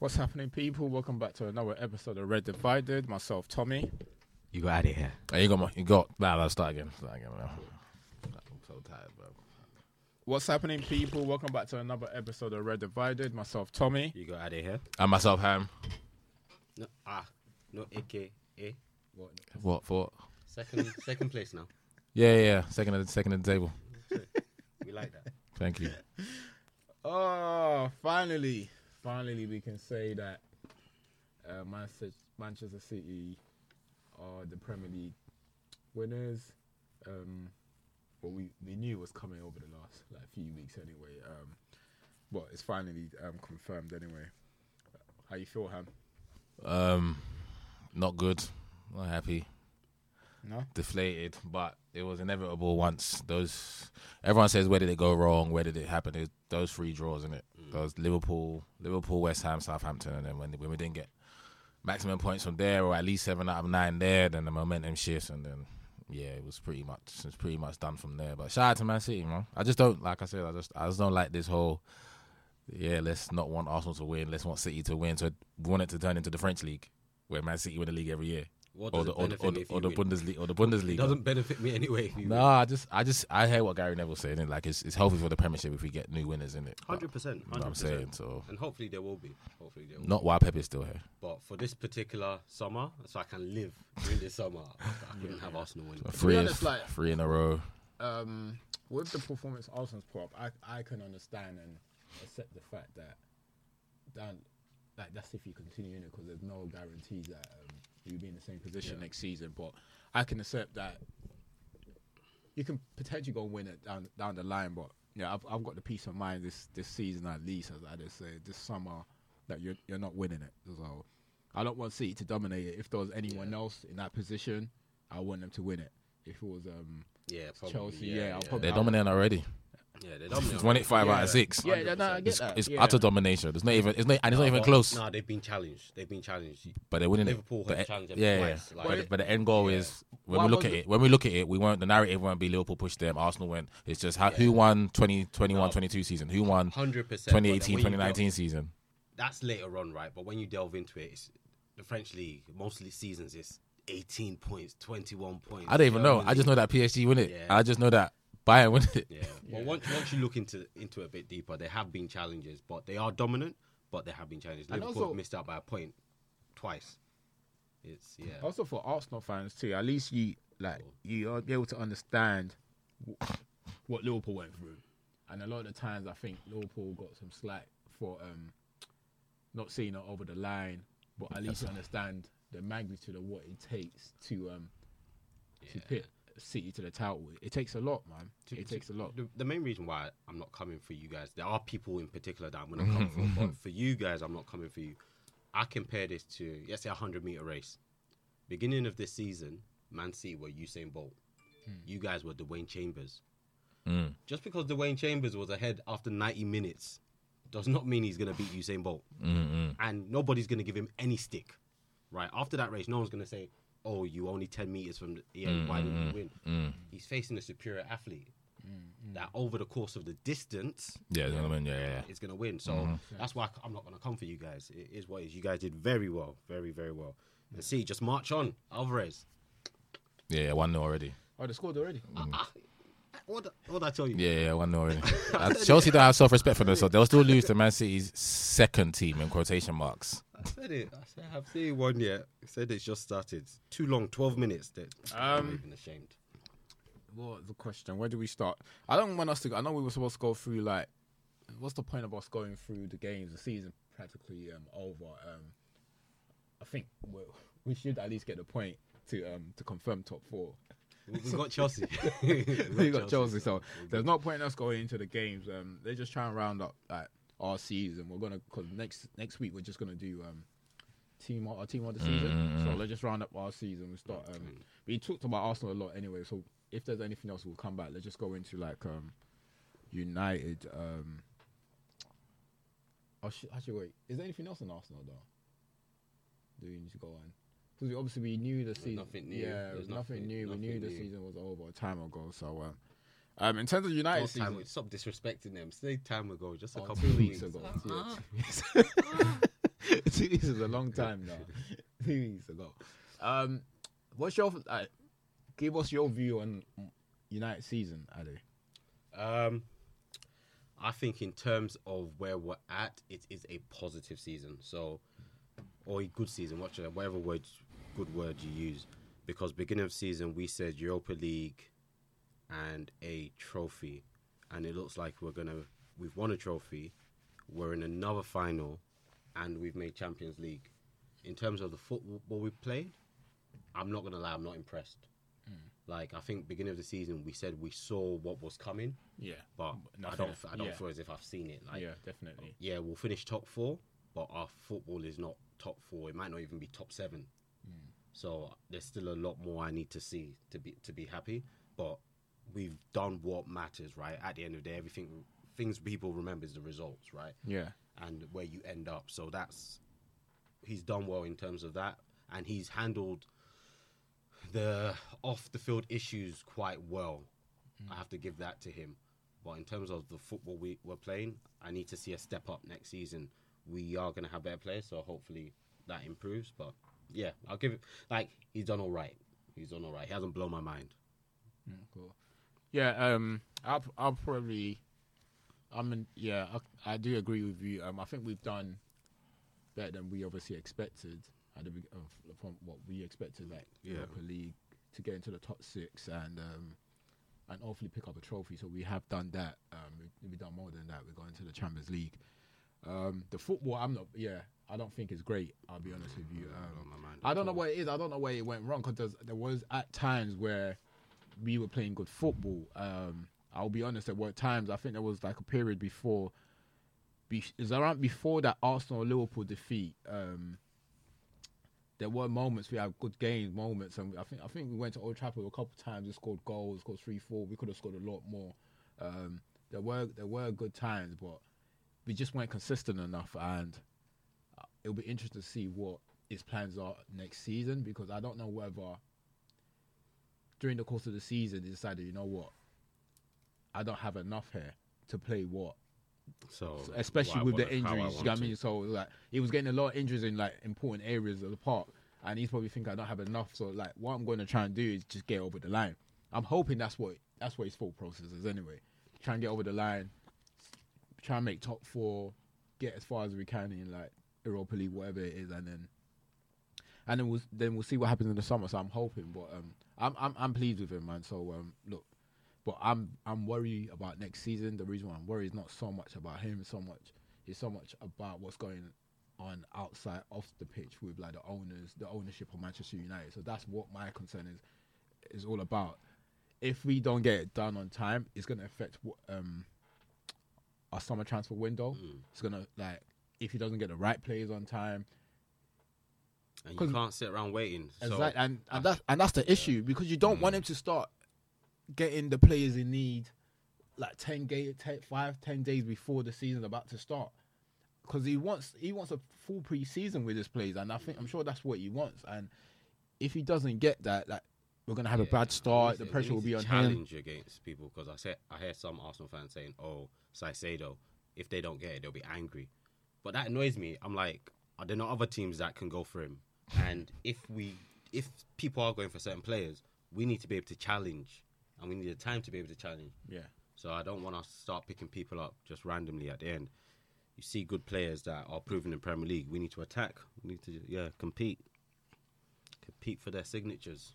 What's happening, people? Welcome back to another episode of Red Divided. Myself, Tommy. You got out of here. Hey, you got my, you got. Nah, let's start again. Start again. Man. I'm so tired, bro. What's happening, people? Welcome back to another episode of Red Divided. Myself, Tommy. You got out of here. And myself, Ham. No, ah, no, AKA. What? What for? Second, second place now. Yeah, yeah, yeah. Second, at the, second at the table. We like that. Thank you. Oh, finally, finally, we can say that uh, Manchester, City are the Premier League winners. Um, we, we knew was coming over the last like few weeks anyway. Um, but it's finally um, confirmed anyway. How you feel, Ham? Um, not good. Not happy. No. Deflated, but it was inevitable once those. Everyone says where did it go wrong? Where did it happen? It, those three draws in it. Mm. Those Liverpool, Liverpool, West Ham, Southampton, and then when when we didn't get maximum points from there, or at least seven out of nine there, then the momentum shifts, and then yeah, it was pretty much it's pretty much done from there. But shout out to Man City, man. I just don't like I said, I just I just don't like this whole. Yeah, let's not want Arsenal to win. Let's want City to win. So we want it to turn into the French league, where Man City win the league every year, What or the it or the, or the, if or the? Bundesliga or the It doesn't benefit me anyway if you No, I just, I just, I hear what Gary Neville saying. Like it's, it's healthy for the Premiership if we get new winners in it. Hundred percent. you know what I'm saying. So And hopefully there will be. Hopefully there will. not while Pep is still here. But for this particular summer, so I can live during this summer, I couldn't have Arsenal win. Three, honest, like- three in a row. um, with the performance Arsenal's put up, I, I can understand and accept the fact that down, like that's if you continue in it because there's no guarantees that um, you'll be in the same position Yeah. next season. But I can accept that you can potentially go and win it down down the line. But yeah, I've, I've got the peace of mind this this season at least, as I just say, this summer that you're you're not winning it. So I don't want City to dominate it. If there was anyone Yeah. else in that position, I want them to win it. If it was um Yeah, probably. Chelsea, Yeah, yeah, I'll probably- They're dominating already. Yeah, they're dominating. It's won it five out of six. Yeah, yeah, no, I get It's, that. it's yeah. utter domination. There's not even, it's not, and it's not even close. No, they've been challenged. They've been challenged. But they're winning Liverpool it. have But, challenged them yeah, yeah. twice, like- but, the- but the end goal Yeah. is when Why we look was at it- it. When we look at it, we won't. The narrative won't be Liverpool pushed them. Arsenal went. It's just how, who Yeah. won 2021, No. 22 season. Who won Hundred percent. 2018, 2019 season. that's later on, right? But when you delve into it, it's, the French league, mostly seasons, is 18 points, 21 points. I don't even know. I just know that PSG win it. Yeah. I just know that Bayern win it. Yeah. Well, once, once you look into into it a bit deeper, there have been challenges, but they are dominant. But there have been challenges. And Liverpool also- missed out by a point twice. It's yeah. Also for Arsenal fans too, at least you like you are be able to understand what Liverpool went through, and a lot of the times I think Liverpool got some slack for um not seeing it over the line, but at least you understand the magnitude of what it takes to um to pit City to the title. It takes a lot, man. To- It to- takes a lot. The, the main reason why I'm not coming for you guys, there are people in particular that I'm going to come for, but for you guys, I'm not coming for you. I compare this to, let's say, a 100 meter race. Beginning of this season, Man City were Usain Bolt. You guys were Dwain Chambers. Mm. Just because Dwain Chambers was ahead after 90 minutes does not mean he's going to beat Usain Bolt. Mm-mm. And nobody's going to give him any stick. Right? After that race, no one's going to say, oh, you only 10 meters from the yeah, mm, why didn't mm, you mm, win? Mm. He's facing a superior athlete that over the course of the distance Yeah, you know what I mean? Yeah, yeah. yeah. is going to win. So mm-hmm. that's why I'm not going to come for you guys. It is what it is. You guys did very well, very very well. And see, just march on, Alvarez. Yeah, yeah, one 0 already. Oh, they scored already. Ah, ah. What did- what did I tell you? Yeah, yeah, one 0 already. Uh, Chelsea don't have self respect for themselves. so they'll still lose to Man City's second team in quotation marks. I said it. I said I've seen one yet. I said it's just started. Too long, twelve minutes. That I'm Um, even ashamed. What the question? Where do we start? I don't want us to. I know we were supposed to go through like, what's the point of us going through the games? The season practically um, over. Um, I think we we should at least get the point to um to confirm top four. We, we got Chelsea. we got Chelsea, so there's no point in us going into the games. Um, they're just trying to round up like our season. We're gonna because next next week we're just gonna do um team our team of the season. So let's just round up our season. We start. Um, we talked about Arsenal a lot anyway. So if there's anything else, we'll come back. Let's just go into like um United. Um, oh, sh- actually, wait. Is there anything else in Arsenal though? Do we need to go on? Because obviously we knew the season. nothing new. Yeah, There's nothing, nothing- new. nothing we knew the season was over a time ago. So um, um, in terms of United Don't time, season, stop disrespecting them. Say time ago, just a Oh, couple two of weeks weeks ago. Uh-uh. Yeah, two weeks. was a long time now. Two weeks ago. Um, what's your uh, give us your view on United season, Ade? Um, I think in terms of where we're at, it is a positive season. So, or a good season, whatever, whatever word, good word you use. Because beginning of season, we said Europa League and a trophy, and it looks like we're gonna we've won a trophy, we're in another final, and we've made Champions League. In terms of the football we played, I'm not gonna lie, I'm not impressed. Mm. Like I think beginning of the season, we said we saw what was coming, Yeah, but I don't else- I don't yeah. feel as if I've seen it. Like yeah, definitely. yeah, we'll finish top four, but our football is not top four. It might not even be top seven. So there's still a lot more I need to see to be to be happy. But we've done what matters, right? At the end of the day, everything things people remember is the results, right? Yeah, And where you end up. So that's he's done well in terms of that, and he's handled the off the field issues quite well. Mm. I have to give that to him. But in terms of the football we, we're playing, I need to see a step up next season. We are going to have better players, so hopefully that improves. But yeah, I'll give it like he's done all right. He's done all right. He hasn't blown my mind. Mm, cool. Yeah, um, I'll I'll probably, I mean, yeah, I, I do agree with you. Um, I think we've done better than we obviously expected at the of, from what we expected, like Yeah. Europa League to get into the top six and um, and hopefully pick up a trophy. So we have done that. Um, we, we've done more than that. We're going to the Champions League. Um, the football, I'm not. Yeah, I don't think it's great. I'll be honest with you. Um, Blown my mind I don't know what it is. I don't know where it went wrong because there was at times where we were playing good football. Um, I'll be honest. There were times I think there was like a period before, be, is around before that Arsenal Liverpool defeat. Um, there were moments we had good games, moments, and I think I think we went to Old Trafford a couple of times. We scored goals, scored three, four. We could have scored a lot more. Um, there were there were good times, but we just weren't consistent enough. And uh, it'll be interesting to see what his plans are next season because I don't know whether during the course of the season he decided, you know what, I don't have enough here to play what So, so especially with the injuries. You know what I mean? So like he was getting a lot of injuries in like important areas of the park, and he's probably thinking I don't have enough. So like what I'm going to try and do is just get over the line. I'm hoping that's what that's what his thought process is anyway. Try and get over the line, try and make top four, get as far as we can in like Europa League, whatever it is, and then and then we'll then we'll see what happens in the summer. So I'm hoping, but um, I'm I'm I'm pleased with him, man. So um, look, but I'm I'm worried about next season. The reason why I'm worried is not so much about him, so much it's so much about what's going on outside off the pitch with like the owners, the ownership of Manchester United. So that's what my concern is is all about. If we don't get it done on time, it's going to affect what, um our summer transfer window. Mm. It's to like if he doesn't get the right players on time, And you can't sit around waiting. So and and that's and that's the issue because you don't want him to start getting the players in need like 10, ga- 10 5, 10 days before the season's about to start. Because he wants he wants a full pre-season with his players, and I think I'm sure that's what he wants. And if he doesn't get that, like we're gonna have a bad start. The pressure will be on him. challenge against people because I said I hear some Arsenal fans saying, "Oh, Caicedo, if they don't get it, they'll be angry." But that annoys me. I'm like, are there not other teams that can go for him? And if we, if people are going for certain players, we need to be able to challenge, and we need the time to be able to challenge. Yeah, So I don't want to start picking people up just randomly at the end. You see good players that are proven in Premier League. We need to attack. We need to yeah compete, compete for their signatures.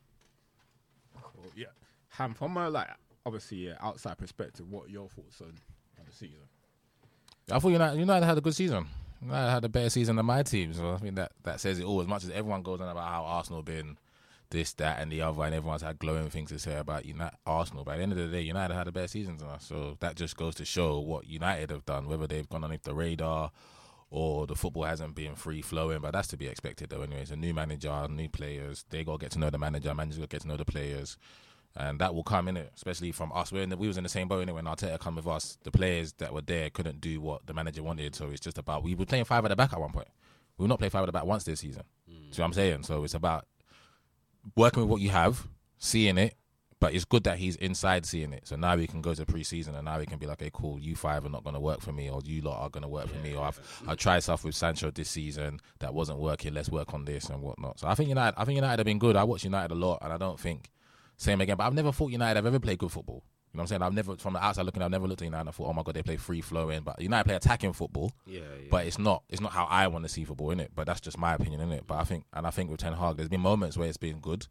cool. yeah. Ham, from a like obviously yeah, outside perspective, what are your thoughts on on the season? I thought United, United had a good season. United had a better season than my team. So I think that, that says it all. As much as everyone goes on about how Arsenal been this, that, and the other, and everyone's had glowing things to say about United, Arsenal. But at the end of the day, United had a better season than us. So that just goes to show what United have done, whether they've gone underneath the radar or the football hasn't been free flowing. But that's to be expected, though. Anyways, a new manager, new players. They got to get to know the manager. Manager got to get to know the players. And that will come in it, especially from us. We're in the, we was in the same boat innit, when Arteta come with us. The players that were there couldn't do what the manager wanted, so it's just about we were playing five at the back at one point. We will not play five at the back once this season. Mm. See what I'm saying? So it's about working with what you have, seeing it, But it's good that he's inside seeing it. So now we can go to preseason and now we can be like, okay, cool, you five are not going to work for me, or you lot are going to work for me, or I've I tried stuff with Sancho this season that wasn't working. Let's work on this and whatnot. So I think United, I think United have been good. I watch United a lot, and I don't think same again. But I've never thought United have ever played good football. You know what I'm saying? I've never, from the outside looking, I've never looked at United and thought, oh my god, they play free flowing. But United play attacking football Yeah, yeah. but it's not it's not how I want to see football in it. But that's just my opinion in it. But I think and I think with Ten Hag, there's been moments where it's been good,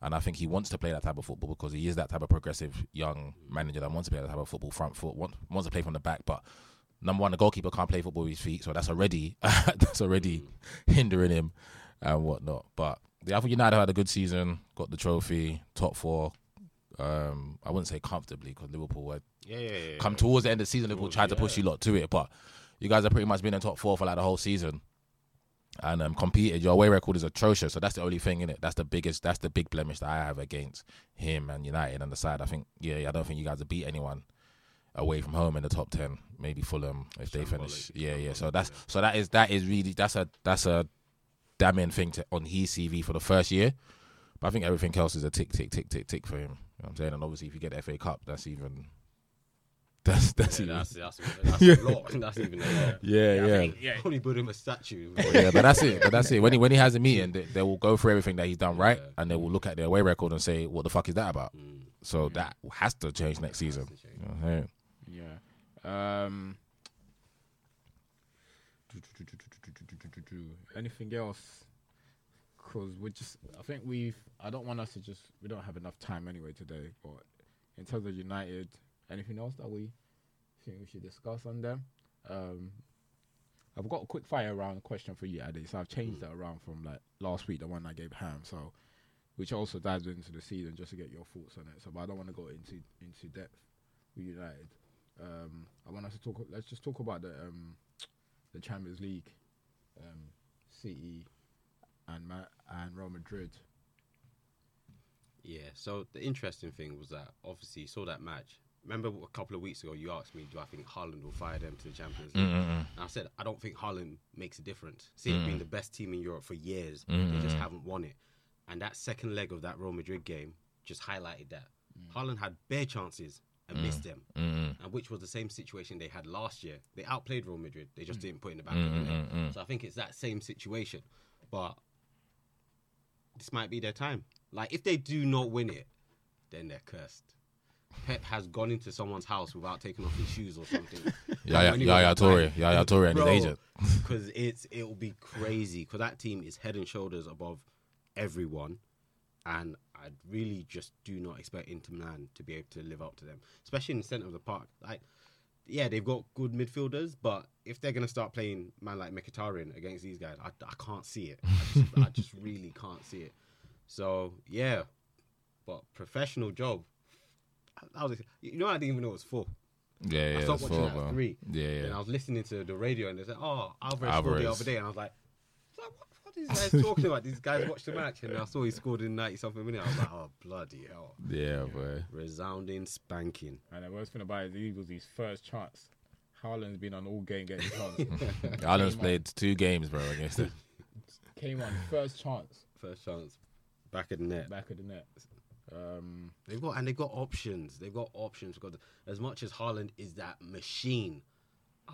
and I think he wants to play that type of football because he is that type of progressive young manager that wants to play that type of football front foot, want, wants to play from the back. But number one, the goalkeeper can't play football with his feet, so that's already that's already mm. hindering him and whatnot. But the other United had a good season, got the trophy, top four. Um, I wouldn't say comfortably because Liverpool were yeah, yeah, yeah, come towards the end of the season, Liverpool tried to push you lot to it, but you guys have pretty much been in top four for like the whole season and um, competed. Your away record is atrocious, so that's the only thing in it. That's the biggest. That's the big blemish that I have against him and United on the side. I think, yeah, I don't think you guys have beat anyone away from home in the top ten. Maybe Fulham if they finish. Shambolic, Yeah, yeah. So that's so that is that is really that's a that's a damning thing to on his CV for the first year. But I think everything else is a tick, tick, tick, tick, tick for him. You know what I'm saying? And obviously, if you get the FA Cup, that's even. That's that's Yeah, even. that's that's, that's a lot. That's even a lot. yeah, yeah. think- yeah. Probably build him a statue. yeah, but that's it. But that's it. When he when he has a meeting, they, they will go through everything that he's done right, Yeah. and they will look at their away record and say, "What the fuck is that about?" Mm. So that has to change next season. change. You know what I'm saying? Yeah. Um. Anything else? Because we just, I think we've. I don't want us to just. We don't have enough time anyway today. But in terms of United, anything else that we think we should discuss on them? Um, I've got a quick fire round question for you, Adi. So I've changed that around from like last week, the one I gave Ham. So, which also dives into the season, just to get your thoughts on it. So, but I don't want to go into into depth with United. Um, I want us to talk. Let's just talk about the um, the Champions League, um, City, and Ma- and Real Madrid. Yeah. So the interesting thing was that obviously you saw that match. Remember a couple of weeks ago you asked me, do I think Haaland will fire them to the Champions League? Mm-mm-mm. And I said I don't think Haaland makes a difference. See, it being the best team in Europe for years, they Mm-mm. just haven't won it. And that second leg of that Real Madrid game just highlighted that. Haaland had bare chances and missed mm. them, Mm-mm. and which was the same situation they had last year. They outplayed Real Madrid. They just mm. didn't put in the back of the net. Mm-hmm. So I think it's that same situation. But this might be their time. Like if they do not win it, then they're cursed. Pep has gone into someone's house without taking off his shoes or something. yeah, yeah, yeah, Toure, back. Yaya Toure and his agent. because it's it'll be crazy because that team is head and shoulders above everyone, and I really just do not expect Inter Milan to be able to live up to them, especially in the center of the park. Like, yeah, they've got good midfielders, but if they're gonna start playing man like Mkhitaryan against these guys, I, I can't see it. I just, I just really can't see it. So yeah, but professional job. I, I was, you know, I didn't even know it was four. Yeah, yeah. I stopped watching four, that at three. Yeah, yeah, And I was listening to the radio and they said, "Oh, Alvarez, scored the Alvarez. other day," and I was like, what, what are these guys talking about? These guys watched the match, and I saw he scored in ninety something minute. I was like, "Oh bloody hell!" Yeah, boy. Resounding spanking. And the worst thing about it, it was his first chance. Haaland's been on all game getting chance. Ireland's played two games, bro, against them. Came on first chance, First chance, back of the net. back of the net. Um, They've got and they've got options. They've got options because as much as Haaland is that machine,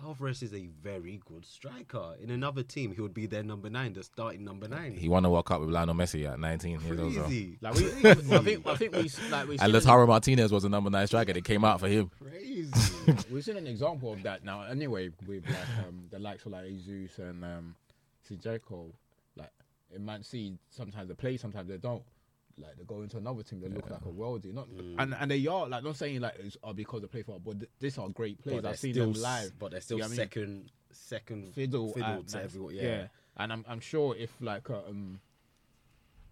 Alvarez is a very good striker. In another team, he would be their number nine, the starting number nine. He won the World Cup with Lionel Messi at 19 years old. bro. Crazy, like we, I think, I think we like we And Lautaro Martinez was the number nine striker. They came out for him. crazy. We've seen an example of that now. Anyway, with like um, the likes of like Jesus and um, Dzeko, like in Man City, sometimes they play, sometimes they don't. Like they go into another team, they look like a worldie. Not and and they are like not saying like it's uh, because they play for, but th- these are great players. I've seen them live. but they're still You know I mean? second, second fiddle, fiddle at to everyone. Yeah. and I'm I'm sure if like uh, um,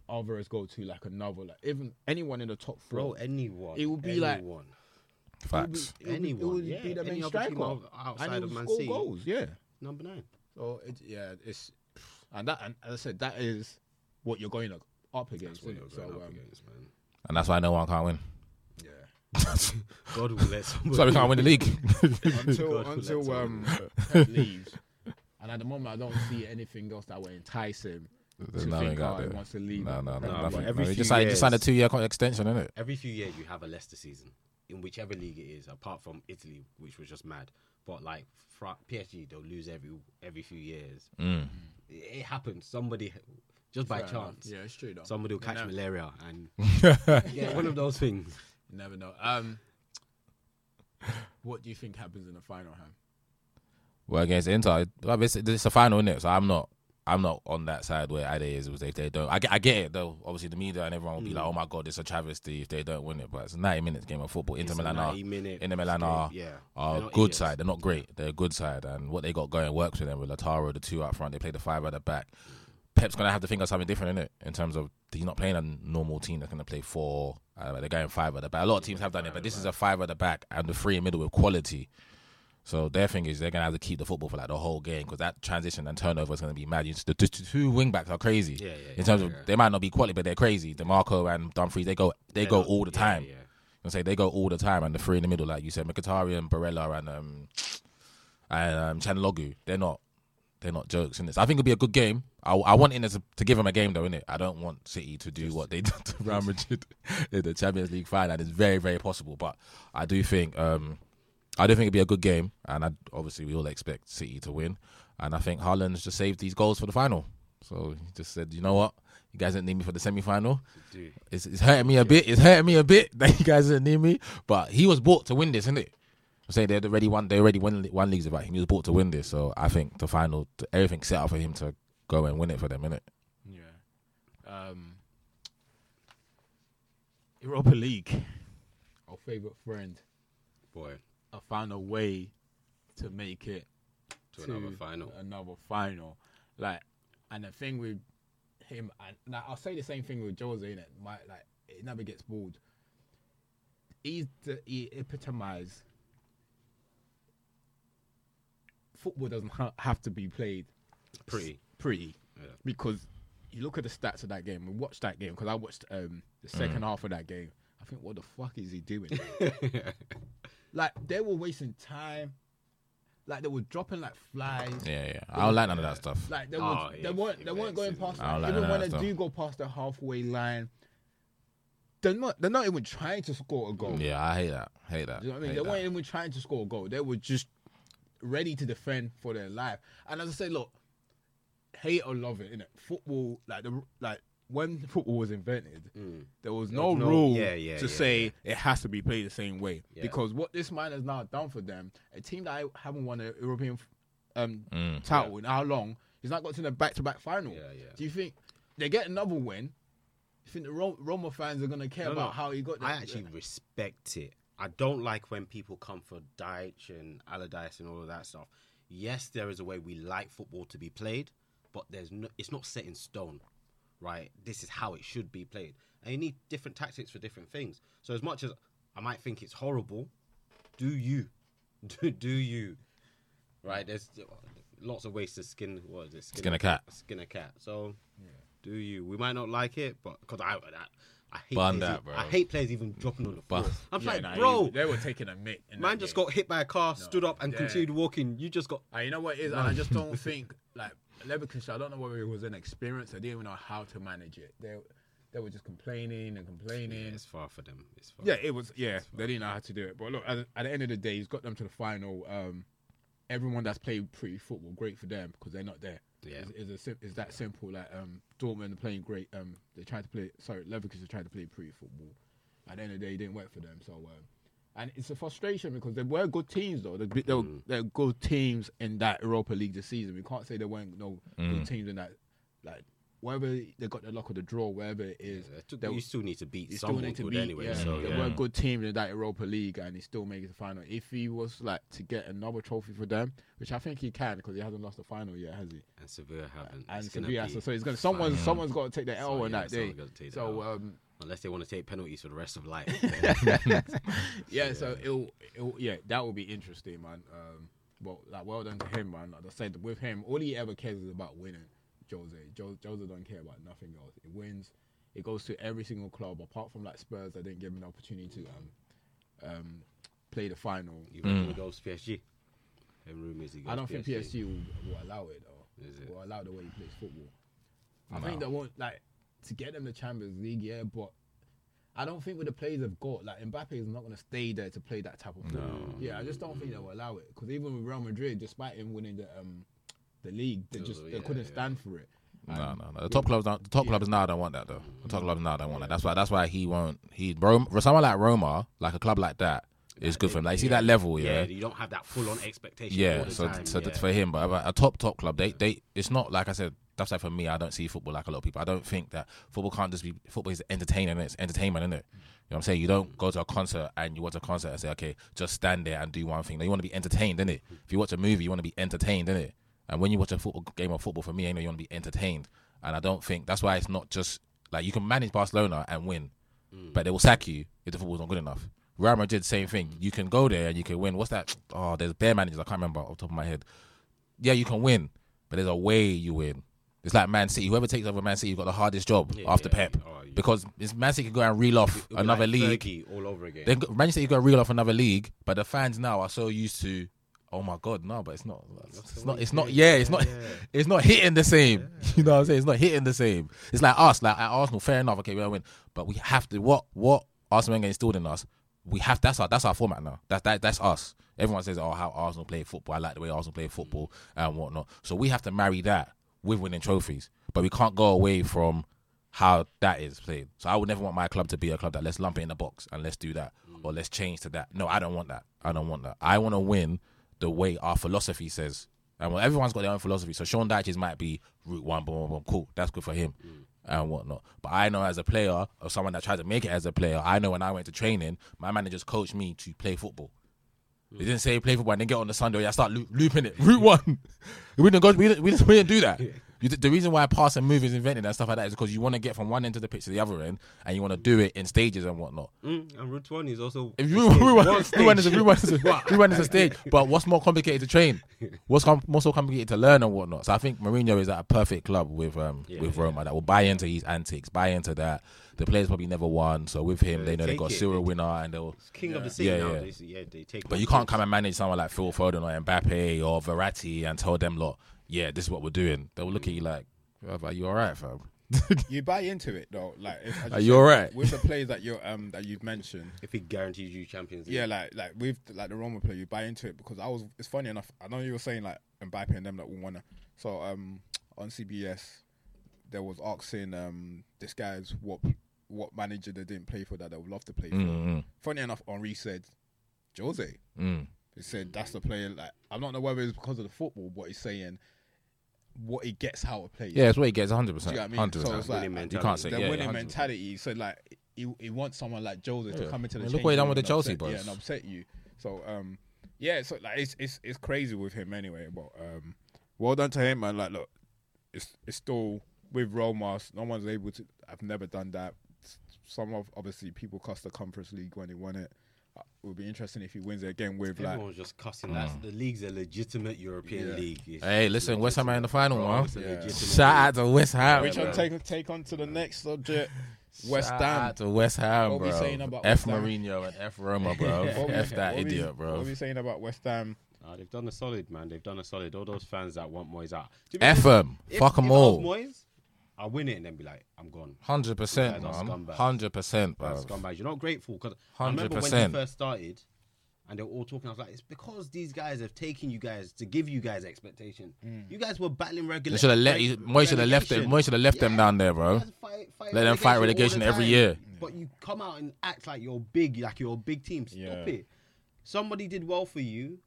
Alvarez go to like another like even anyone in the top bro, four, anyone. It would be like- anyone. Facts. it would be, anyone, it would yeah, be the any main striker outside and of Man City. goals. Yeah. number nine. So it, yeah, it's and that and as I said, that is what you're going up against. That's what innit? you're So up um, against, man. And that's why no one can't win. yeah, God will let somebody. So we can't win the league. until God until let um leaves, and at the moment I don't see anything else that will entice him There's to nothing think out oh, there. wants to leave. No, no, no, No, but nothing. every No, few just signed, he just signed a two-year extension, isn't it? Every few years you have a Leicester season in whichever league it is, apart from Italy, which was just mad. But like PSG, they'll lose every every few years. Mm. It, it happens. Somebody just by Fair enough. chance, Yeah, it's true though. somebody will catch never- malaria and yeah, one of those things. You never know. Um, what do you think happens in the final, Ham? Well, against Inter, it's, it's a final, isn't it? So I'm not, I'm not on that side where Ade is. If they don't, I get, I get it though. Obviously, the media and everyone will be Mm. like, "Oh my god, it's a travesty if they don't win it." But it's a 90 minutes game of football. Inter It's Milan are Inter Milan are- yeah, are good idiots. side. They're not great. They're a good side, and what they got going works for them with Lautaro, the two up front. They play the five at the back. Pep's gonna have to think of something different in it in terms of he's not playing a normal team that's gonna play four. Uh, they're going five at the back. A lot of teams have done it, but this is a five at the back and the three in middle with quality. So their thing is they're gonna have to keep the football for like the whole game because that transition and turnover is gonna be mad. Just, the, the two wing backs are crazy. Yeah, yeah, in terms yeah, of yeah. they might not be quality, but they're crazy. Dimarco and Dumfries, they go they They're go not- all the time. Yeah, I say they go all the time, and the three in the middle, like you said, Mkhitaryan, Barella, and um, and um, Calhanoglu, they're not they're not jokes in this. I think it'll be a good game. I, I want Inter to, to give them a game though, innit? I don't want City to do what they did to Real Madrid in the Champions League final. It's very very possible, but I do think um, I do think it'll be a good game, and I, obviously we all expect City to win. And I think Haaland's just saved these goals for the final. So he just said, you know what, you guys didn't need me for the semi final. It's, it's hurting me a bit. It's hurting me a bit that you guys didn't need me. But he was bought to win this, isn't it? I'm saying they already won. They already won one leagues about him. He was bought to win this, so I think the final, everything set up for him to go and win it for them, innit? Yeah. Um, Europa League, our favorite friend, boy, I found a way to make it to another final. Another final, like, and the thing with him, and now I'll say the same thing with Jose. In it, my like, it never gets bored. He's the he epitomized. Football doesn't ha- have to be played Pretty. pretty Yeah. because you look at the stats of that game and watch that game because I watched um, the second half of that game. I think, what the fuck is he doing? like they were wasting time. Like they were dropping like flies. Yeah, yeah. I don't like none of that stuff. Like they, Oh, were, they weren't, they weren't going past. Like, like even when they that do go past the halfway line, they're not they're not even trying to score a goal. Yeah, I hate that. Hate that. You know what I mean? Hate They that. weren't even trying to score a goal. They were just ready to defend for their life. And as I say, look, hate or love it, innit? Football, like the like when football was invented, Mm. there was no, no- rule yeah, yeah, to yeah, say yeah. it has to be played the same way. Yeah. Because what this man has now done for them, a team that I haven't won a European um, Mm. title in how long, he's not got to the back-to-back final. Yeah, yeah. Do you think they get another win? You think the Roma fans are gonna care No, no. about how he got? I that- actually respect it. I don't like when people come for Dyche and Allardyce and all of that stuff. Yes, there is a way we like football to be played, but there's no, it's not set in stone, right? This is how it should be played, and you need different tactics for different things. So as much as I might think it's horrible, do you, do, do you, right? There's lots of ways to skin what is it? Skin a cat. Skin a cat. So do you? We might not like it, but because I, I I hate Bun players, that, bro. I hate players even dropping on the floor. Bun. I'm Yeah, like, nah, bro, he- they were taking a mick. in man that just game. got hit by a car, stood up, and yeah. continued walking. You just got Uh, you know what it is, and I just don't think like Leverkusen. I don't know whether it was an experience. I didn't even know how to manage it. They they were just complaining and complaining. Yeah, it's far for them. It's far. Yeah, it was. Yeah, they didn't know how to do it. But look, at, at the end of the day, he's got them to the final. Um, everyone that's played pretty football, great for them because they're not there. Yeah. It's, it's, a, it's that simple. Like um, Dortmund are playing great. Um, they tried to play. Sorry, Leverkusen tried to play pretty football. At the end of the day, it didn't work for them. So, um, and it's a frustration because they were good teams though. They, they were, Mm. they're good teams in that Europa League this season. We can't say there weren't no Mm. good teams in that. Like wherever they got the luck of the draw, wherever it is, Yeah, they- you still need to beat you still someone need to good beat. anyway. yeah, So there yeah. were a good team in that Europa League, and he still makes the final. If he was like to get another trophy for them, which I think he can because he hasn't lost the final yet, has he? and Sevilla haven't. And It's Sevilla, be so, so he's gonna someone fine. someone's got to take the L So, on yeah, that day. someone's take the So L. um, unless they want to take penalties for the rest of life. yeah, so it'll, it'll yeah that will be interesting, man. Um, well, like well done to him, man. Like I said, with him, all he ever cares is about winning. Jose, jo- Jose don't care about nothing else. It wins. It goes to every single club apart from like Spurs. They didn't give him an opportunity to um, um, play the final. you reckon he goes PSG? Them he goes I don't think PSG. PSG will, will allow it though. Is it? Will allow the way he plays football. I think they won't like to get them the Champions League, yeah, but I don't think with the players they've got, like Mbappe is not going to stay there to play that type of football. Yeah, I just don't think they will allow it because even with Real Madrid, despite him winning the um the league, they just they yeah, couldn't yeah. stand for it. No, no, no. The top clubs, don't, the top clubs now don't want that though. The top clubs now don't want that. That's why. That's why he won't. He Rome, someone like Roma, like a club like that, is good for him. Like you see that level, Yeah, yeah. you don't have that full on expectation. Yeah, all the so time. so yeah. for him, but a top top club, they they it's not like I said. That's like for me. I don't see football like a lot of people. I don't think that football can't just be football is entertaining. It's entertainment, isn't it? You know what I'm saying? You don't go to a concert and you watch a concert and say, okay, just stand there and do one thing. No, you want to be entertained, innit? If you watch a movie, you want to be entertained, innit? And when you watch a football game of football, for me, I know you want to be entertained. And I don't think that's why it's not just like you can manage Barcelona and win, mm. but they will sack you if the football's not good enough. Real Madrid, same thing. You can go there and you can win. What's that? Oh, there's bare managers. I can't remember off the top of my head. Yeah, you can win, but there's a way you win. It's like Man City. Whoever takes over Man City, you've got the hardest job Yeah, after yeah. Pep. Oh, you- because it's Man City can go and reel off It'll another like league. All over again. Then Man City go reel off another league, but the fans now are so used to. Oh my god, no! But it's not. It's not. It's not. Yeah, it's not. It's not hitting the same. You know what I'm saying? It's not hitting the same. It's like us, like at Arsenal. Fair enough. Okay, we win, but we have to. What what Arsène Wenger instilled in us. We have. That's our. That's our format now. That's that. That's us. Everyone says, "Oh, how Arsenal play football. I like the way Arsenal play football and whatnot." So we have to marry that with winning trophies, but we can't go away from how that is played. So I would never want my club to be a club that let's lump it in the box and let's do that or let's change to that. No, I don't want that. I don't want that. I want to win the way our philosophy says. And well, everyone's got their own philosophy. So Sean Dyche's might be route one, boom, boom, boom, cool. That's good for him mm. and whatnot. But I know as a player or someone that tried to make it as a player, I know when I went to training, my managers coached me to play football. They mm. didn't say play football and then get on the Sunday. I start loop, looping it. Route one. we didn't go. We didn't. We didn't, we didn't do that. You, the reason why pass and move is invented and stuff like that is because you want to get from one end of the pitch to the other end, and you want to do it in stages and whatnot. Mm, and Route One is also. If you stage. we One want we want is a stage. we is a, is a stage, but what's more complicated to train? What's com- more so complicated to learn and whatnot? So I think Mourinho is at a perfect club with um Yeah, with yeah. Roma that will buy into his antics, buy into that. The players probably never won, so with him Yeah, they know they got it. serial winner and they'll. King of the Yeah. city Yeah, now. yeah. They, yeah, they take. But you can't come and manage someone like Phil Foden or Mbappe or Verratti and tell them, look, yeah, this is what we're doing. They'll look at you like, "Bruv, are you all right, fam? You buy into it though, like if, as Are you you said, alright? with the players that you um that you've mentioned? If he guarantees you Champions League. Yeah, like like with like the Roma player, you buy into it because I was. It's funny enough. I know you were saying like Mbappe and them that will wanna. So um on CBS, there was asking um this guy's what what manager they didn't play for that they would love to play for. Mm, Funny enough, Henri said Jose. mm, mm. He said that's the player. Like I don't know whether it's because of the football, but he's saying what he gets how to play. Yeah, it's what he gets 100%. Do you know what I mean? 100%. So it's like Winning you can't say the yeah, winning yeah, 100%. mentality. So like he, he wants someone like Jose to come into the. I mean, look what he done with the Chelsea upset, Yeah, and upset you. So um, yeah, so like it's it's it's crazy with him anyway. But um, well done to him, man. Like look, it's it's still with Roma. No one's able to. I've never done that. Some of obviously people cost the Conference League when he won it. Uh, It would be interesting if he wins it again with like Everyone's just cussing. That's the league's a legitimate European Yeah. league. It's Hey, listen, West Ham are in the final, Bro, man. Yeah. Shout out to West Ham. Which bro. one take take on to the next subject? West Shout Ham. out to West Ham, What we bro. saying about F West Ham? Mourinho and F Roma, bro. F that what we- idiot, What bro. are we saying about West Ham? Uh, they've done a solid, man. They've done a solid. All those fans that want Moyes out. To F them. Fuck them all. Moyes, I'll win it and then be like, I'm gone. Hundred percent, You guys are man. scumbags. Hundred percent, bro. Scumbags. You're not grateful because I remember when you first started and they were all talking. I was like, it's because these guys have taken you guys to give you guys expectation. Mm. You guys were battling They regulation. should have let. Moy should have left them. Moy should have left them down there, bro. Let them fight relegation every year. But you come out and act like you're big, like you're a big team. Stop Yeah. it. Somebody did well for you.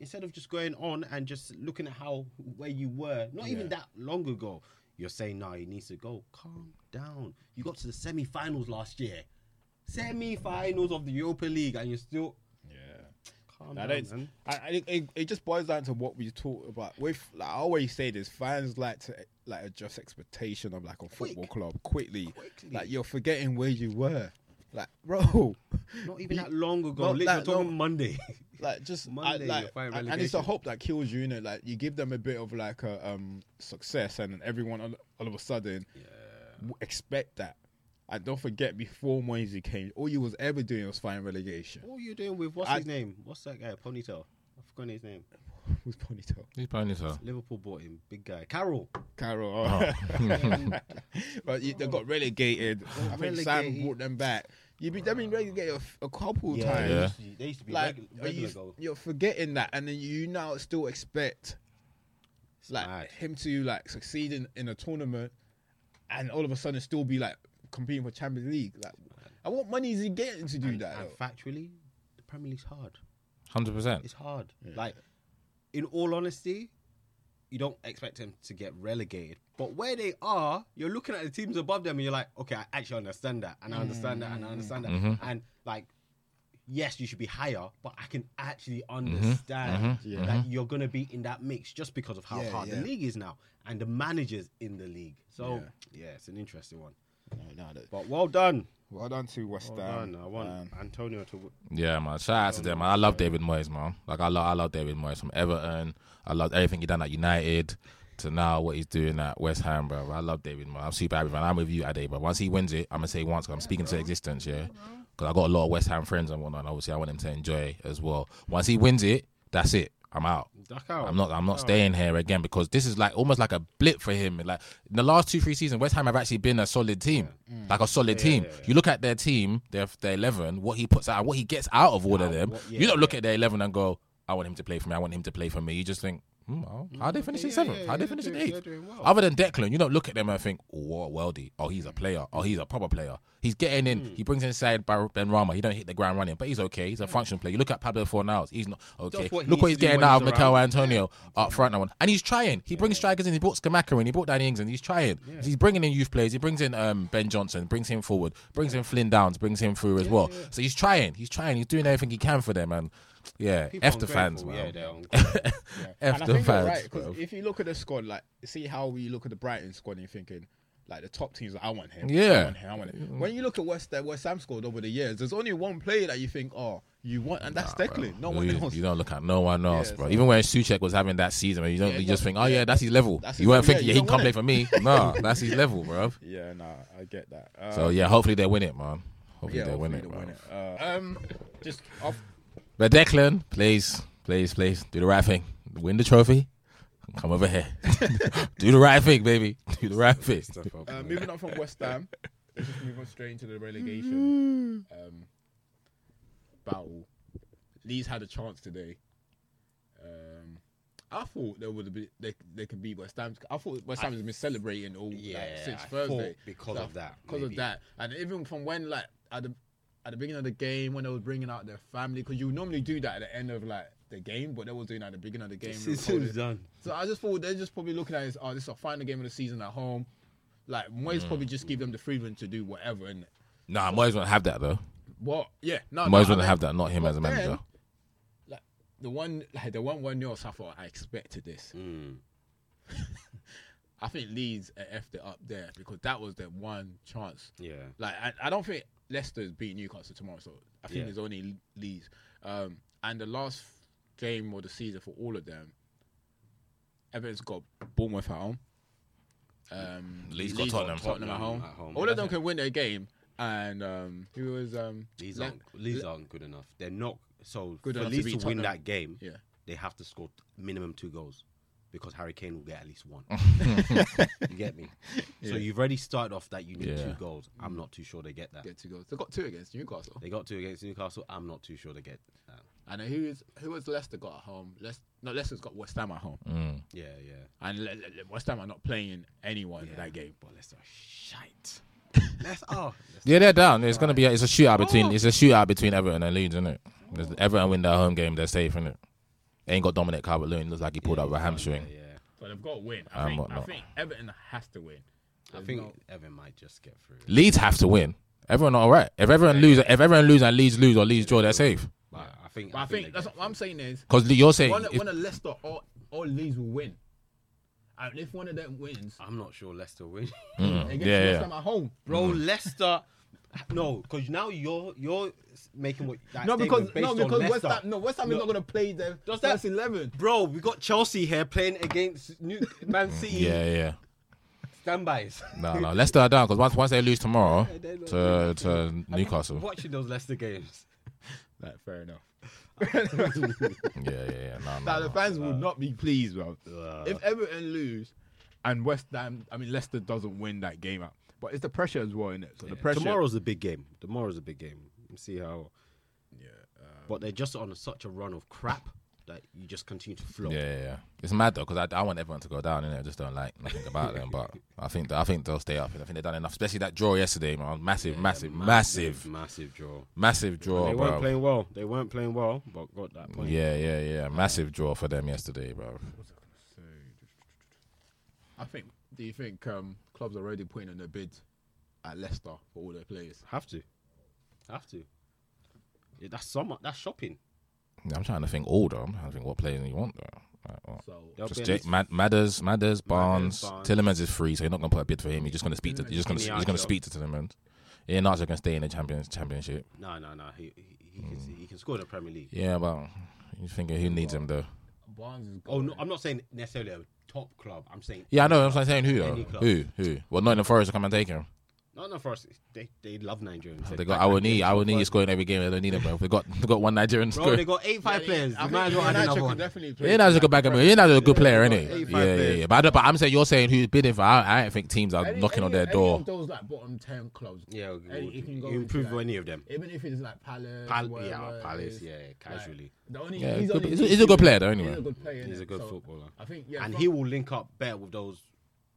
Instead of just going on and just looking at how where you were, not even that long ago, you're saying no, he needs to go. Calm down. You got to the semi-finals last year, semi-finals of the Europa League, and you're still Yeah. calm down. I, I, it, it just boils down to what we talk about. With like, I always say this, fans like to like adjust expectation of like a football Quick. club quickly. Quickly. Like you're forgetting where you were. Like, bro, Not even that long ago. Not Literally, that talking long. Monday. like just I, Monday, like, you're and, and it's a hope that kills you. You know, like you give them a bit of like a um success, and everyone all, all of a sudden w- expect that. And don't forget, before Moisey came, all you was ever doing was fighting relegation. what are you doing with what's I- his name? What's that guy? Ponytail. I forgot his name. Who's ponytail? He's Ponytail? Liverpool bought him, big guy. Carroll. Carroll. but you, they got relegated. I think Sam brought them back. You be they've been relegated a, f- a couple Yeah, times. They, Yeah. used to, they used to be Like regu- are regular you, goal. you're forgetting that, and then you now still expect like mad. him to like succeed in, in a tournament, and all of a sudden still be like competing for Champions League. Like, and what money is he getting to do And, that? and factually, the Premier League's hard. Hundred percent. It's hard. Like, in all honesty, you don't expect them to get relegated. But where they are, you're looking at the teams above them and you're like, okay, I actually understand that. And I understand that. And I understand that. Mm-hmm. And, like, yes, you should be higher, but I can actually understand Mm-hmm. that you're going to be in that mix just because of how Yeah, hard yeah. the league is now and the managers in the league. So, yeah, it's an interesting one. No, no, that- But well done. Well done to West Well Ham. done. I want Um, Antonio to. Yeah, man. Shout out to them. Man. I love David Moyes, man. Like I love, I love David Moyes from Everton. I love everything he done at United to now what he's doing at West Ham, bro. I love David Moyes. I'm super happy, man. I'm with you, Ade, but once he wins it, I'm gonna say once. 'cause I'm speaking to existence, yeah. Because I got a lot of West Ham friends and whatnot. And obviously, I want him to enjoy as well. Once he wins it, that's it. I'm out. Duck out. I'm not. I'm not staying here again because this is like almost like a blip for him. Like in the last two, three seasons, West Ham have actually been a solid team, mm. like a solid team. You look at their team, their their eleven, what he puts out, what he gets out of all of them. what- you don't look at their eleven and go, "I want him to play for me. I want him to play for me." You just think, oh, how they finish in yeah, seventh? yeah, how they yeah, finish in doing- eighth? well. Other than Declan, you don't look at them and think, "Oh, what Weldy? Oh, he's a player. Oh, he's a proper player. He's getting in. Hmm. He brings inside Benrahma. He don't hit the ground running, but he's okay. He's a function player. You look at Pablo Fornals. He's not okay. What Look what he's getting out of Michail. Antonio up front now, and he's trying. He brings strikers in. He brought Scamacca in. He brought Danny Ings in. He's trying. He's bringing in youth players. He brings in um, Ben Johnson. Brings him forward. Brings in Flynn Downes. Brings him through as well. So he's trying. He's trying. He's doing everything he can for them. And yeah, People f the fans, man. Yeah, they're ungrateful. F and I the think fans, right bro. if you look at the squad, like see how we look at the Brighton squad, and you're thinking like the top teams, like, I want him. Yeah, I Yeah. want him. I want him. When you look at West West Ham squad over the years, there's only one player that you think, oh, you want, and that's Declan. No one you, else. you don't look at no one else, Yeah, bro. so- Even when Soucek was having that season, you don't. Yeah, you just think, oh yeah, yeah, that's his level. that's you his weren't thinking, Yeah, yeah, he don't can play for me. no, that's his level, bro. yeah, nah, I get that. Uh, So yeah, hopefully they win it, man. Hopefully yeah, they win hopefully it, they win it. Uh, um, just off. But Declan, please, please, please, do the right thing. Win the trophy. Come over here. do the right thing, baby. Do the right thing. Uh, moving on from West Ham, let's just move on straight into the relegation um, battle. Leeds had a chance today. Um, I thought there would be they they could beat West Ham. I thought West Ham has been celebrating all Yeah, like, since I Thursday thought because of that, Because of that, and even from when like at the at the beginning of the game when they was bringing out their family, because you normally do that at the end of like the game, but they was doing that at the beginning of the game. recording. done. So I just thought they're just probably looking at it as, oh, this is a final game of the season at home. Like Moyes probably just give them the freedom to do whatever. And Nah, Moyes won't have that though. what? Yeah, no, Moyes no, I won't mean, have that. Not him as a manager. then, like the one, like the one one nil. So I thought I expected this. Mm. I think Leeds effed it up there because that was their one chance. Yeah. Like I, I don't think Leicester's beating Newcastle tomorrow, so I think Yeah. there's only Leeds. Um, and the last game of the season for all of them, Everton's got Bournemouth at home. Um, Leeds got Tottenham. Tottenham at home. At home. All of them can win their game. And um, who was um, Leeds Le- aren't, Leeds aren't good enough. They're not. So Good for enough to Leeds beat to, win Tottenham. that game, Yeah. they have to score minimum two goals because Harry Kane will get at least one. you get me? So you've already started off that you need Yeah. two goals. I'm not too sure they get that. get two goals. They got two against Newcastle. They got two against Newcastle. I'm not too sure they get that. And then who is who has Leicester got at home? Leic- no, Leicester's got West Ham at home, Mm. Yeah, yeah. and Le- Le- West Ham are not playing anyone in that game. But let's shite. let's oh. Let's, Yeah, they're down. It's gonna be. A, it's a shootout between. It's a shootout between Everton and Leeds, isn't it? Everton win their home game. They're safe, isn't it? Ain't got Dominic Calvert-Lewin. Looks like he pulled up a hamstring. yeah, yeah. So they've got to win. Um, I think, I think Everton has to win. I There's think no- Evan might just get through. Leeds have to win. Everyone all right. If everyone lose, if everyone lose and Leeds lose or Leeds draw, they're safe. But I think. But I think they that's what I'm saying is Because you're saying one, if- one of Leicester or or Leeds will win, and if one of them wins, I'm not sure Leicester win. Mm, yeah, West yeah. At home. Bro, Leicester. No, because now you're you're making what that No, because no, based on because West Ham, no, West Ham No. is not going to play their Does first that- eleven. Bro, we got Chelsea here playing against New Man City. Yeah, yeah. Standbys. No, no. Leicester are down because once once they lose tomorrow they're not- to to Newcastle. Watching those Leicester games. Right, fair enough. yeah, yeah, yeah. No, no, That the no. fans will not be pleased, bro. Uh, if Everton lose and West Ham, I mean Leicester doesn't win that game out, but it's the pressure as well, in it. So the pressure. Tomorrow's the big game. Tomorrow's a big game. Let's see how. Yeah. Uh, But they're just on such a run of crap that you just continue to float. Yeah, yeah, yeah. It's mad though because I, I want everyone to go down, and I just don't like nothing about them. But I think I think they'll stay up. I think they've done enough, especially that draw yesterday, man. Massive, massive, massive, massive draw. massive draw, they weren't playing well. They weren't playing well, but got that point. Yeah, yeah, yeah. Massive draw for them yesterday, bro. I think. Do you think um, clubs are already putting in a bid at Leicester for all their players? Have to, have to. Yeah, that's summer. That's shopping. I'm trying to think all though. I'm trying to think what players you want though. Like, what? So There'll Just be at Jake, Mad- Madders, Madders, Barnes, Barnes. Tielemans is free, so you're not gonna put a bid for him. You're just gonna speak to. You're just gonna. You're just gonna speak to Tielemans. Ian Archer can stay in the champions championship. No, no, no. He he, he, can, he can score in the Premier League. Yeah, but you thinking who needs him though? Barnes is. Gone, Oh no, I'm not saying necessarily a top club. I'm saying Yeah, I know. I'm saying who though? Who? Who? Well, not in the Forest to come and take him. No, no. For us, they they love Nigerians. They got Awoniyi. Our knee is scoring every game. They don't need him, bro. They got they got one Nigerian Bro, scoring. they got eight five players. I They might as well think add Iheanacho another one. definitely play. Ian a good backup. Ian is a good player, isn't he? Yeah, yeah, yeah. But, I don't, but I'm saying you're saying who's bidding for. I, I don't think teams are Any- knocking on any- their any door. of those like bottom ten clubs. Yeah, Any- you can go you improve that. any of them. Even if it's like Palace, Pal- whatever yeah, Palace. is, Yeah, like, casually. the only, Yeah, he's, he's good- only he's a- he's a good player though, He's anyway. a good player. He's a good footballer, I think yeah, and he will link up better with those.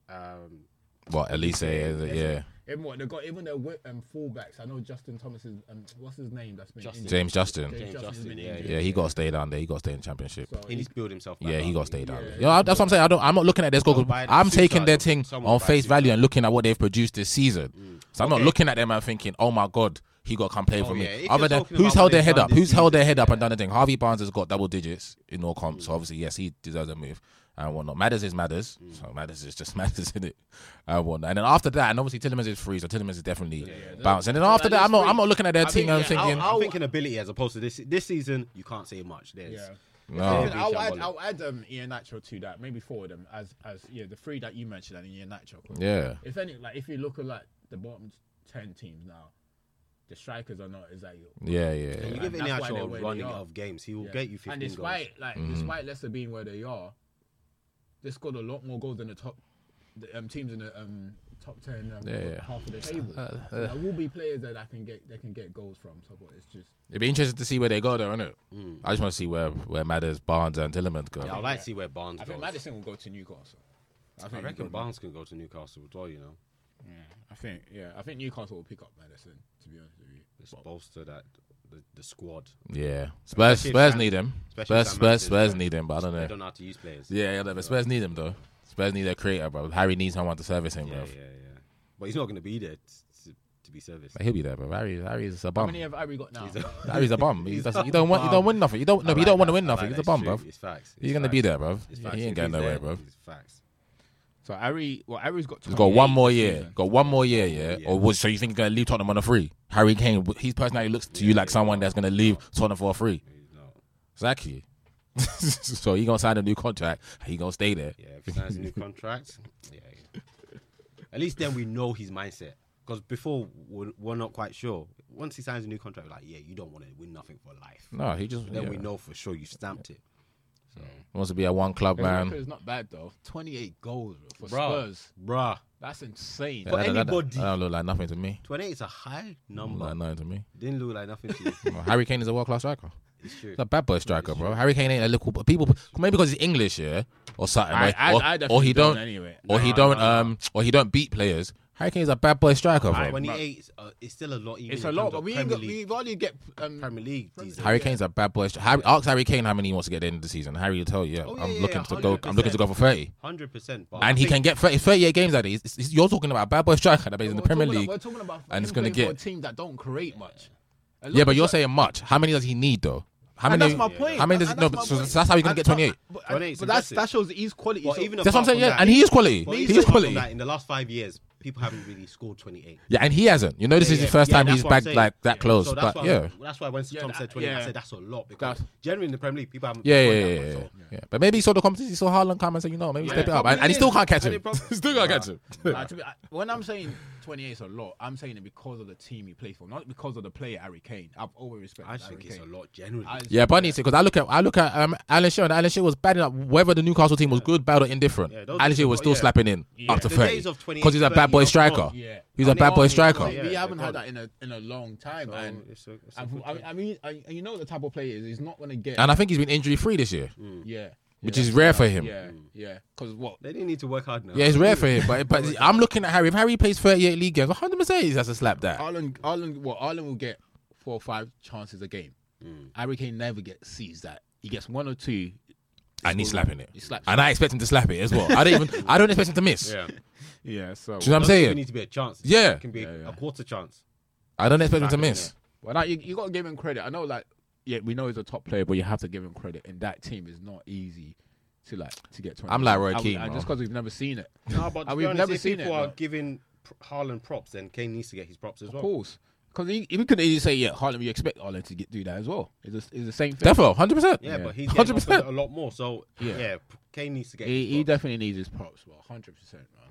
Um, What Elise is it? Yeah. Even what they got, even their wi- um, fullbacks. I know Justin Thomas is. Um, what's his name? That's been Justin. injured. James Justin. James James Justin's Justin, been yeah, injured. Yeah, he got to stay down there. He got to stay in the championship. So he needs to build himself. Back Yeah, he got to stay down Yeah. there. Yeah, that's what I'm saying. I don't. I'm not looking at their score. Go I'm taking their thing on face value and looking at what they've produced this season. So I'm not Okay. looking at them and thinking, oh my god, he got to come play Oh, for me. yeah, if Other than who's held their head up, this who's held their head up and done the thing. Harvey Barnes has got double digits in all comps. So obviously, yes, he deserves a move. And whatnot. Matters is matters. Mm. So matters is just matters in it. And whatnot. And then after that, and obviously Tielemans is free, so Tielemans is definitely bounced. And then So after that, I'm not. free. I'm not looking at their I team think, and yeah, thinking, I'm, I'm thinking ability as opposed to this this season. You can't say much. There's Yeah. no. I'll, I'll add, Shambolic. I'll add um, Iheanacho to that. Maybe four of them as as yeah the three that you mentioned and Iheanacho. Yeah. If any, like if you look at like the bottom ten teams now, the strikers are not exactly. Yeah, yeah. yeah. You give That's any why actual they're where they running of games, he will Yeah. get you 15 And goals. despite like Mm-hmm. despite Leicester being where they are, they scored a lot more goals than the top the, um, teams in the um, top ten um, Yeah, yeah. half of the table. Uh, so there will be players that I can get they can get goals from. So but it's just It'd be interesting to see where they go, though, innit? I just want to see where where Matters, Barnes, and Tielemans go. Yeah, I'd like to see where Barnes I goes. think Maddison will go to Newcastle. I I reckon he'll Barnes can go to Newcastle as well. You know, Yeah, I think yeah, I think Newcastle will pick up Maddison. To be honest with you, let's bolster that the, the squad. Yeah, Spurs Especially Spurs Sam- need him. especially Spurs if Sam Spurs Maxi's Spurs there. need him, but I don't They know. don't know how to use players. Yeah, yeah, but Spurs need him though. Spurs need a creator, bro. Harry needs someone to service him, yeah, bro. yeah, yeah. But he's not going to be there to, to be serviced. But he'll be there, bro. Harry Harry's a how bum. many have Harry got now? Harry's a bum. He He's doesn't. a You don't want. You don't win nothing. You don't. No, I but you like don't want to that. win I nothing. like He's a that. bum, It's bro. true. It's facts. He's It's gonna facts. be there, bro. It's He ain't If going he's nowhere, there, bro. It's facts. So Harry, well, Harry's got. He's got one more year. season. Got one more year, yeah. Yeah. Or was, so you think he's gonna leave Tottenham on a free? Harry Kane, his personality looks to you like someone that's gonna leave Tottenham for a free. Exactly. so he gonna sign a new contract. He gonna stay there. Yeah, if he signs a new contract, yeah, yeah. At least then we know his mindset. Because before we're, we're not quite sure. Once he signs a new contract, we're like, yeah, you don't want to win nothing for life. No, he just Then yeah. we know for sure you stamped it. Wants to be a one club man. record is not bad though. Twenty-eight goals bro, for Bruh. Spurs. Bruh, That's insane. Yeah, For that, that- that- anybody. that don't look like nothing to me. 28 is a high number. Like nothing to me. Didn't look like nothing to you. Well, Harry Kane is a world class striker. It's true. He's a bad boy striker, bro. Harry Kane ain't a little people. Maybe because he's English, yeah, or something. I- or, I- or, I or he don't don't, anyway. or he don't, no, no. um, or he don't beat players. Harry Kane's a bad boy striker, bro. 28 is uh, it's still a lot. Even It's a lot, but we ain't got, League. we only get um, Premier League these days. Harry Kane's a bad boy. stri- Harry, ask Harry Kane how many he wants to get at the end of the season. Harry will tell you. Yeah, Oh, yeah, I'm yeah, looking yeah, to go. I'm looking to go for thirty, 100%. And I he can get 30, 38 games at it. It's- it's- You're talking about a bad boy striker that plays in the Premier League. About, we're talking about and him it's gonna get- a team that don't create much. Yeah, but you're shot- saying much. How many does he need though? How And many? that's my point. How many does he? And No, that's so that's how he's gonna And- get 28. But, 28 is but that's, that shows his quality. But So- even That's what I'm saying. Yeah, and he is quality. but He is quality. that, in the last five years, people haven't really scored 28. Yeah, and he hasn't. You know, this Yeah, is the first yeah, time he's what back like that close. So that's but why, yeah, that's why when Yeah, Tom that- said 28, I said that's a lot because That's- generally in the Premier League, people haven't. yeah, scored yeah, that yeah, much, yeah, so- yeah. But maybe he saw the competition, he saw Haaland come and said, you know, maybe Yeah, step it up, and, and he still can't catch him. it still can't catch him. Like, to be- I- when I'm saying 28 is a lot. I'm saying it because of the team he plays for, not because of the player Harry Kane. I've always respected I Harry think it's Kane. a lot generally. I- Yeah, but I need to because I look at I look at um, Alan Shearer. and Alan Shearer was bad enough. Whether the Newcastle team was good, bad, or indifferent, Yeah, Alan are Shearer was still yeah. slapping in Yeah. up to The thirty days of 28, because he's a bad boy striker. Yeah. He's a bad boy striker. Yeah, we haven't had that in a in a long time, So and, it's a- it's a and I. I mean, I, you know the type of player is. He's not going to get. And I think he's been injury free this year, yeah, which is rare for him. Yeah, yeah. Because what? They didn't need to work hard now. Yeah, it's rare for him. But but I'm looking at Harry. If Harry plays 38 league games, 100 percent he has to slap that. Haaland, Haaland, well, Haaland will get four or five chances a game. Mm. Harry Kane never gets sees that. He gets one or two. And he's slapping it. He slaps. And I expect him to slap it as well. I don't even. I don't expect him to miss. Yeah. yeah. So Do you know what I'm saying? even need to be a chance. Yeah. It can be Yeah, yeah. a quarter chance. I don't expect him to Slapping it, miss. Well, now you, you got to give him credit. I know, like, yeah, we know he's a top player, but you have to give him credit. And that team is not easy to like to get. 20 I'm like Roy And- Keane, and bro. just because we've never seen it, No, but to And be we've honest, never if seen people it, are but- giving Haaland props, then Kane needs to get his props as of well. Of course. Because he, he could easily say, yeah, Haaland, you expect Haaland to get, do that as well. It's, a, it's the same thing. Defo, 100. percent Yeah, Yeah. but he's getting 100%. a lot more. So Yeah. yeah, Kane needs to get. He, his he definitely needs his props, well, hundred percent, man.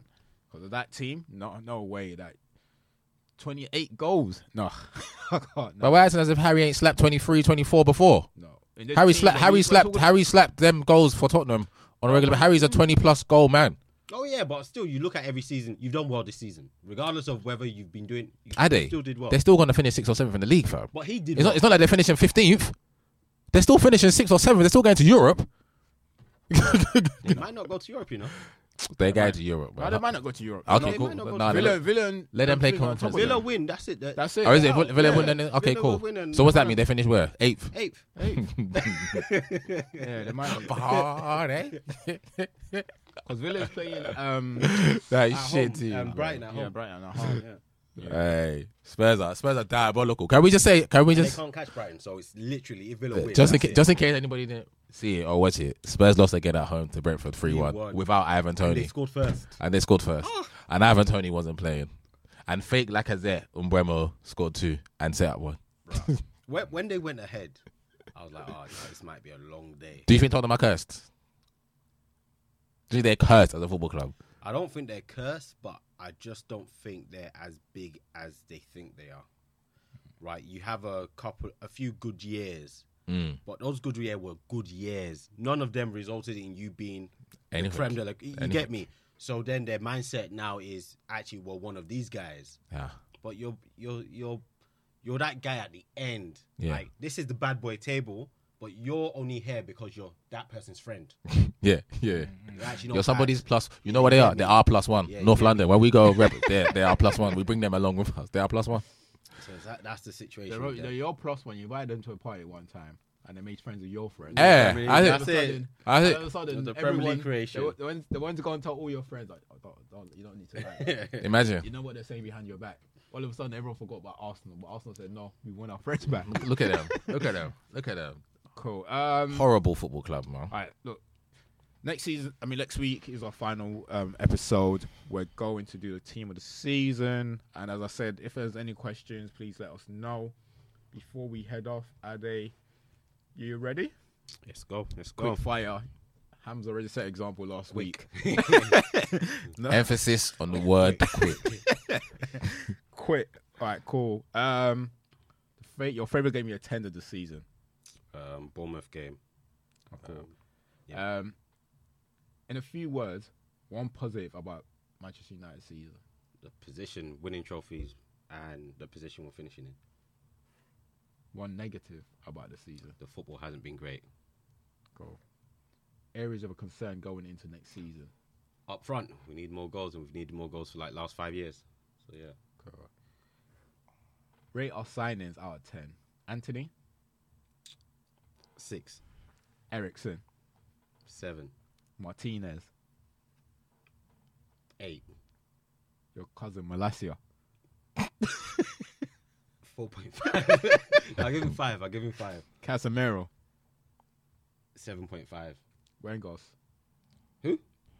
Because of that team, no, no way that twenty-eight goals. No, I can't. But No, we're acting as if Harry ain't slapped 23, 24 before. no. Harry team, slapped. Harry we- we're slapped. talking- Harry slapped them goals for Tottenham on a regular. Oh, but Harry's a 20 plus goal man. Oh yeah, but still, you look at every season. You've done well this season, regardless of whether you've been doing. You Are they? still did well. They're still going to finish sixth or seventh in the league, fam. but he did. It's well. not. It's not like they're finishing 15th. They're still finishing sixth or seventh. They're still going to Europe. They might not go to Europe, you know. They're going to Europe. Well, they Man. might not go to Europe. Okay, they cool. might not Nah, to let- Villa, Villa, and- Let them play Villa on conference. of Villa win. That's it. That- That's it. Or is it Wow. Villa Villa Yeah. win? Then okay, Villa cool. will win and- So what's that mean? They finish where? Eighth. Eighth. Eighth. yeah, they might not. Party. Because Villa's playing um, That at shit home. team. Um, Brighton at home. yeah, home. Brighton at home. Yeah. Hey, Spurs are Spurs are diabolical. Can we just say? Can we And they just can't catch Brighton, so it's literally if Villa win. just in that's case, it. just in case anybody didn't see it or oh, watch it? Spurs lost again at home to Brentford three one without Ivan And Tony, they scored first. and they scored first. Ah. And Ivan Tony wasn't playing, and fake Lacazette Mbeumo scored two and set up one. When, when they went ahead, I was like, oh, no, this might be a long day. Do you think Tottenham are cursed? Do you think they're cursed as a football club? I don't think they're cursed, but I just don't think they're as big as they think they are. Right? You have a couple, a few good years, Mm. but those good years were good years. None of them resulted in you being the Anything. creme de la. You Anything. get me? So then their mindset now is actually well one of these guys, Yeah. but you're you're you're you're that guy at the end. Yeah. Like this is the bad boy table, but you're only here because you're that person's friend. Yeah, yeah. You're actually You're somebody's bad. plus. You know what they are? They are plus one. Yeah, North. London. When we go rep, they they are plus one. We bring them along with us. They are plus one. So that, that's the situation. They're, with they're your plus when you invite them to a party one time and they made friends with your friends. Yeah, I mean, I that's think, it. sudden, I all think of a sudden, The Premier League everyone, creation. The, the ones, the ones go and tell all your friends, like, oh, don't, don't, you don't need to. Like, imagine. you know what they're saying behind your back. All of a sudden, everyone forgot about Arsenal, but Arsenal said, no, we want our friends back. Look at them. Look at them. Look at them. cool. Um, Horrible football club, man. All right, look. Next season, I mean, next week is our final um, episode. We're going to do the team of the season, and as I said, if there's any questions, please let us know. Before we head off, Ade, you ready? Let's go. Let's Quick go. fire. Ham's already set example last week. No. Emphasis on the word quick. Quick. All right, cool. Um, fa- your favorite game you attended this season? Um, Bournemouth game. Cool. Um, Yeah. Um, in a few words, one positive about Manchester United season. the position, winning trophies, and the position we're finishing in. One negative about the season. The football hasn't been great. Cool. Areas of a concern going into next season. Up front, we need more goals, and we've needed more goals for like last five years. So yeah, Cool. Rate our signings out of ten. Antony, six, Eriksen, seven, Martinez, eight, your cousin Malacia, four point five. I'll give him five. I'll give him five. Casemiro, Seven point five. Weghorst. Who?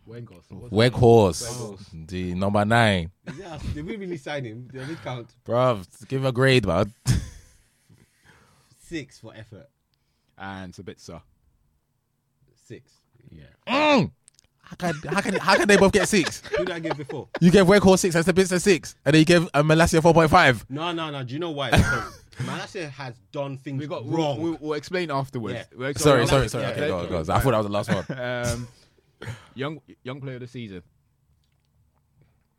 Weghorst. What's Weg his name? horse. The number nine. Yeah, did we really sign him? Did we count Bruv, give a grade, man. six for effort? And Sabitzer. Six. Yeah. Mm. How can, how can how can they both get six? Who did I give before? You gave Weghorst six and Sabitzer six, and then you gave uh, Malacia four point five. No, no, no. Do you know why? Because Malacia has done things We got wrong. We'll, we'll, we'll explain afterwards. Yeah. We'll explain Sorry, Yeah, sorry, sorry. yeah, Okay, yeah. go on, go on. I thought that was the last one. Um, young young player of the season.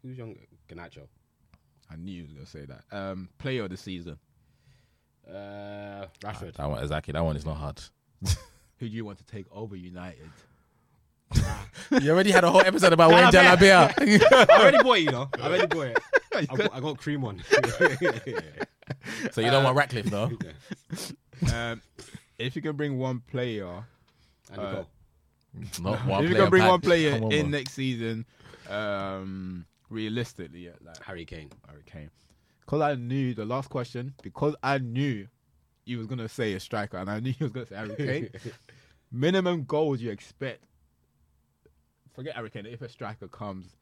Who's younger? Garnacho. I knew you was gonna say that. Um, player of the season. Uh, Rashford. That one exactly. That one is not hard. Who do you want to take over United? You already had a whole episode about Wayne Jalabert. Jalabia. I already bought it, you know. I already bought it. I got, I got cream on. so you don't want Ratcliffe, though. um, if you can bring one player, And go. Not one if you can bring one player on, in next season, um, realistically, yeah, like Harry Kane. Harry Kane. Because I knew the last question, because I knew you was gonna say a striker, and I knew you was gonna say Harry Kane. Minimum goals you expect. Forget Harry Kane. If a striker comes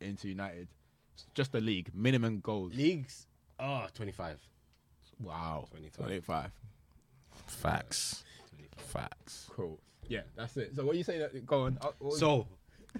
into United, just the league minimum goals. Leagues. Oh, 25. Wow, 25. 25. Facts. Facts. Cool. Yeah, that's it. So what you say? That go on. Uh, So,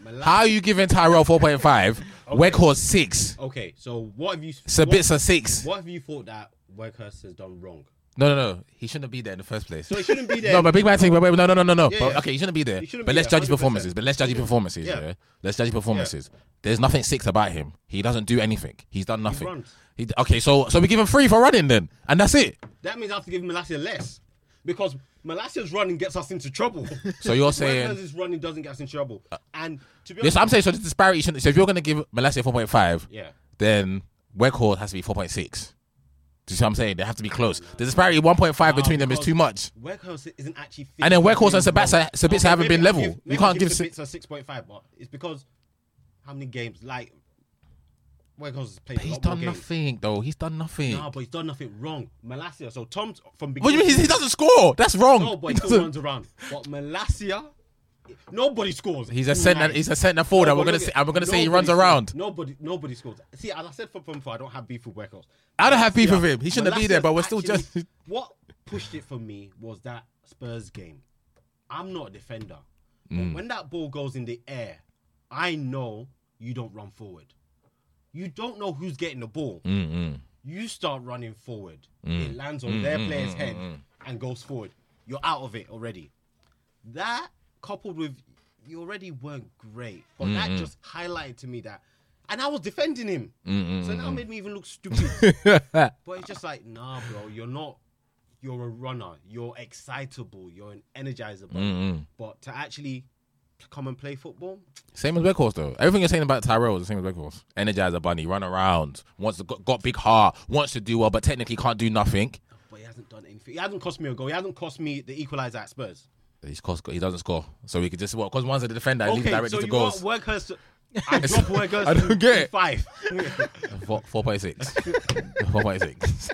Mala- How are you giving Tyrell four point five? Weghorst six. okay, so what have you Sabitzer six. What, what have you thought that Weghorst has done wrong? No, no, no. He shouldn't be there in the first place. So he shouldn't be there. No, but big man thing. Wait, wait, no, no, no, no, no. Yeah, But, yeah. okay, he shouldn't be there. He shouldn't but be let's there, judge his 100%. performances. But let's judge his performances. Yeah. Yeah. Let's judge his performances. There's nothing six about him. He doesn't do anything. He's done nothing. He, okay, so so we give him three for running then, and that's it. That means I have to give Malacia less. Because Malacia's running gets us into trouble. So you're saying- Uh, Weghorst's running doesn't get us into trouble. And to be Yes, honest, I'm saying so. The disparity shouldn't. So if you're going to give Malacia four point five, yeah. then Weghorst has to be four point six. Do you see what I'm saying? They have to be close. The disparity one point five between them is too much. Weghorst isn't actually. And then Weghorst and Sabitzer-. Sabitzer Okay, haven't maybe been I'll level. give- You can't give Sabitzer six point five, but it's because how many games? Like Weghorst has played. A he's lot done more games. nothing though. He's done nothing. No, but he's done nothing wrong. Malacia. So Tom from what do you mean? He, he doesn't score. That's wrong. No, but He he still doesn't- runs around. But Malacia, nobody scores. He's a centre. He's a centre forward. No, we're gonna say. we're gonna say he runs nobody around. Nobody, nobody scores. See, as I said from from I don't have beef with Weghorst. I don't have beef Malacia- with him. He shouldn't be there, but we're still just. What pushed it for me was that Spurs game. I'm not a defender. Mm. But when that ball goes in the air, I know you don't run forward. You don't know who's getting the ball. Mm-mm. You start running forward. Mm. It lands on mm, their mm, player's mm, head and goes forward. You're out of it already. That coupled with you already weren't great, but that just highlighted to me that. And I was defending him. So now made me even look stupid. but it's just like, nah, bro, you're not. You're a runner. You're excitable. You're an energizer. bunny. But to actually come and play football, Same as Weghorst though. Everything you're saying about Tyrell is the same as Weghorst. Energizer bunny, run around, wants to got, got big heart, wants to do well, but technically can't do nothing. but he hasn't done anything. He hasn't cost me a goal. He hasn't cost me the equalizer at Spurs. He's cost, he doesn't score, so we could just what? Because one's a defender, and leave it Okay, directly so to you goals. want Weghorst? I drop Weghorst. I don't get it. Five. Four four point six. Four point six.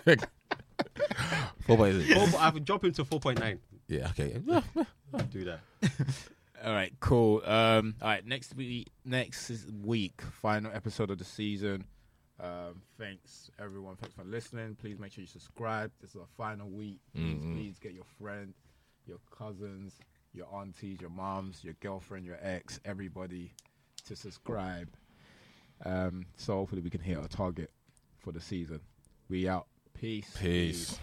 Four point six. Four, I would drop him to four point nine. Yeah. Okay. Do that. All right, cool. Um, all right, next week, next week, final episode of the season. Um, thanks everyone. Thanks for listening. Please make sure you subscribe. This is our final week. Please, please get your friend, your cousins, your aunties, your moms, your girlfriend, your ex, everybody to subscribe. Um, so hopefully we can hit our target for the season. We out. Peace. Peace.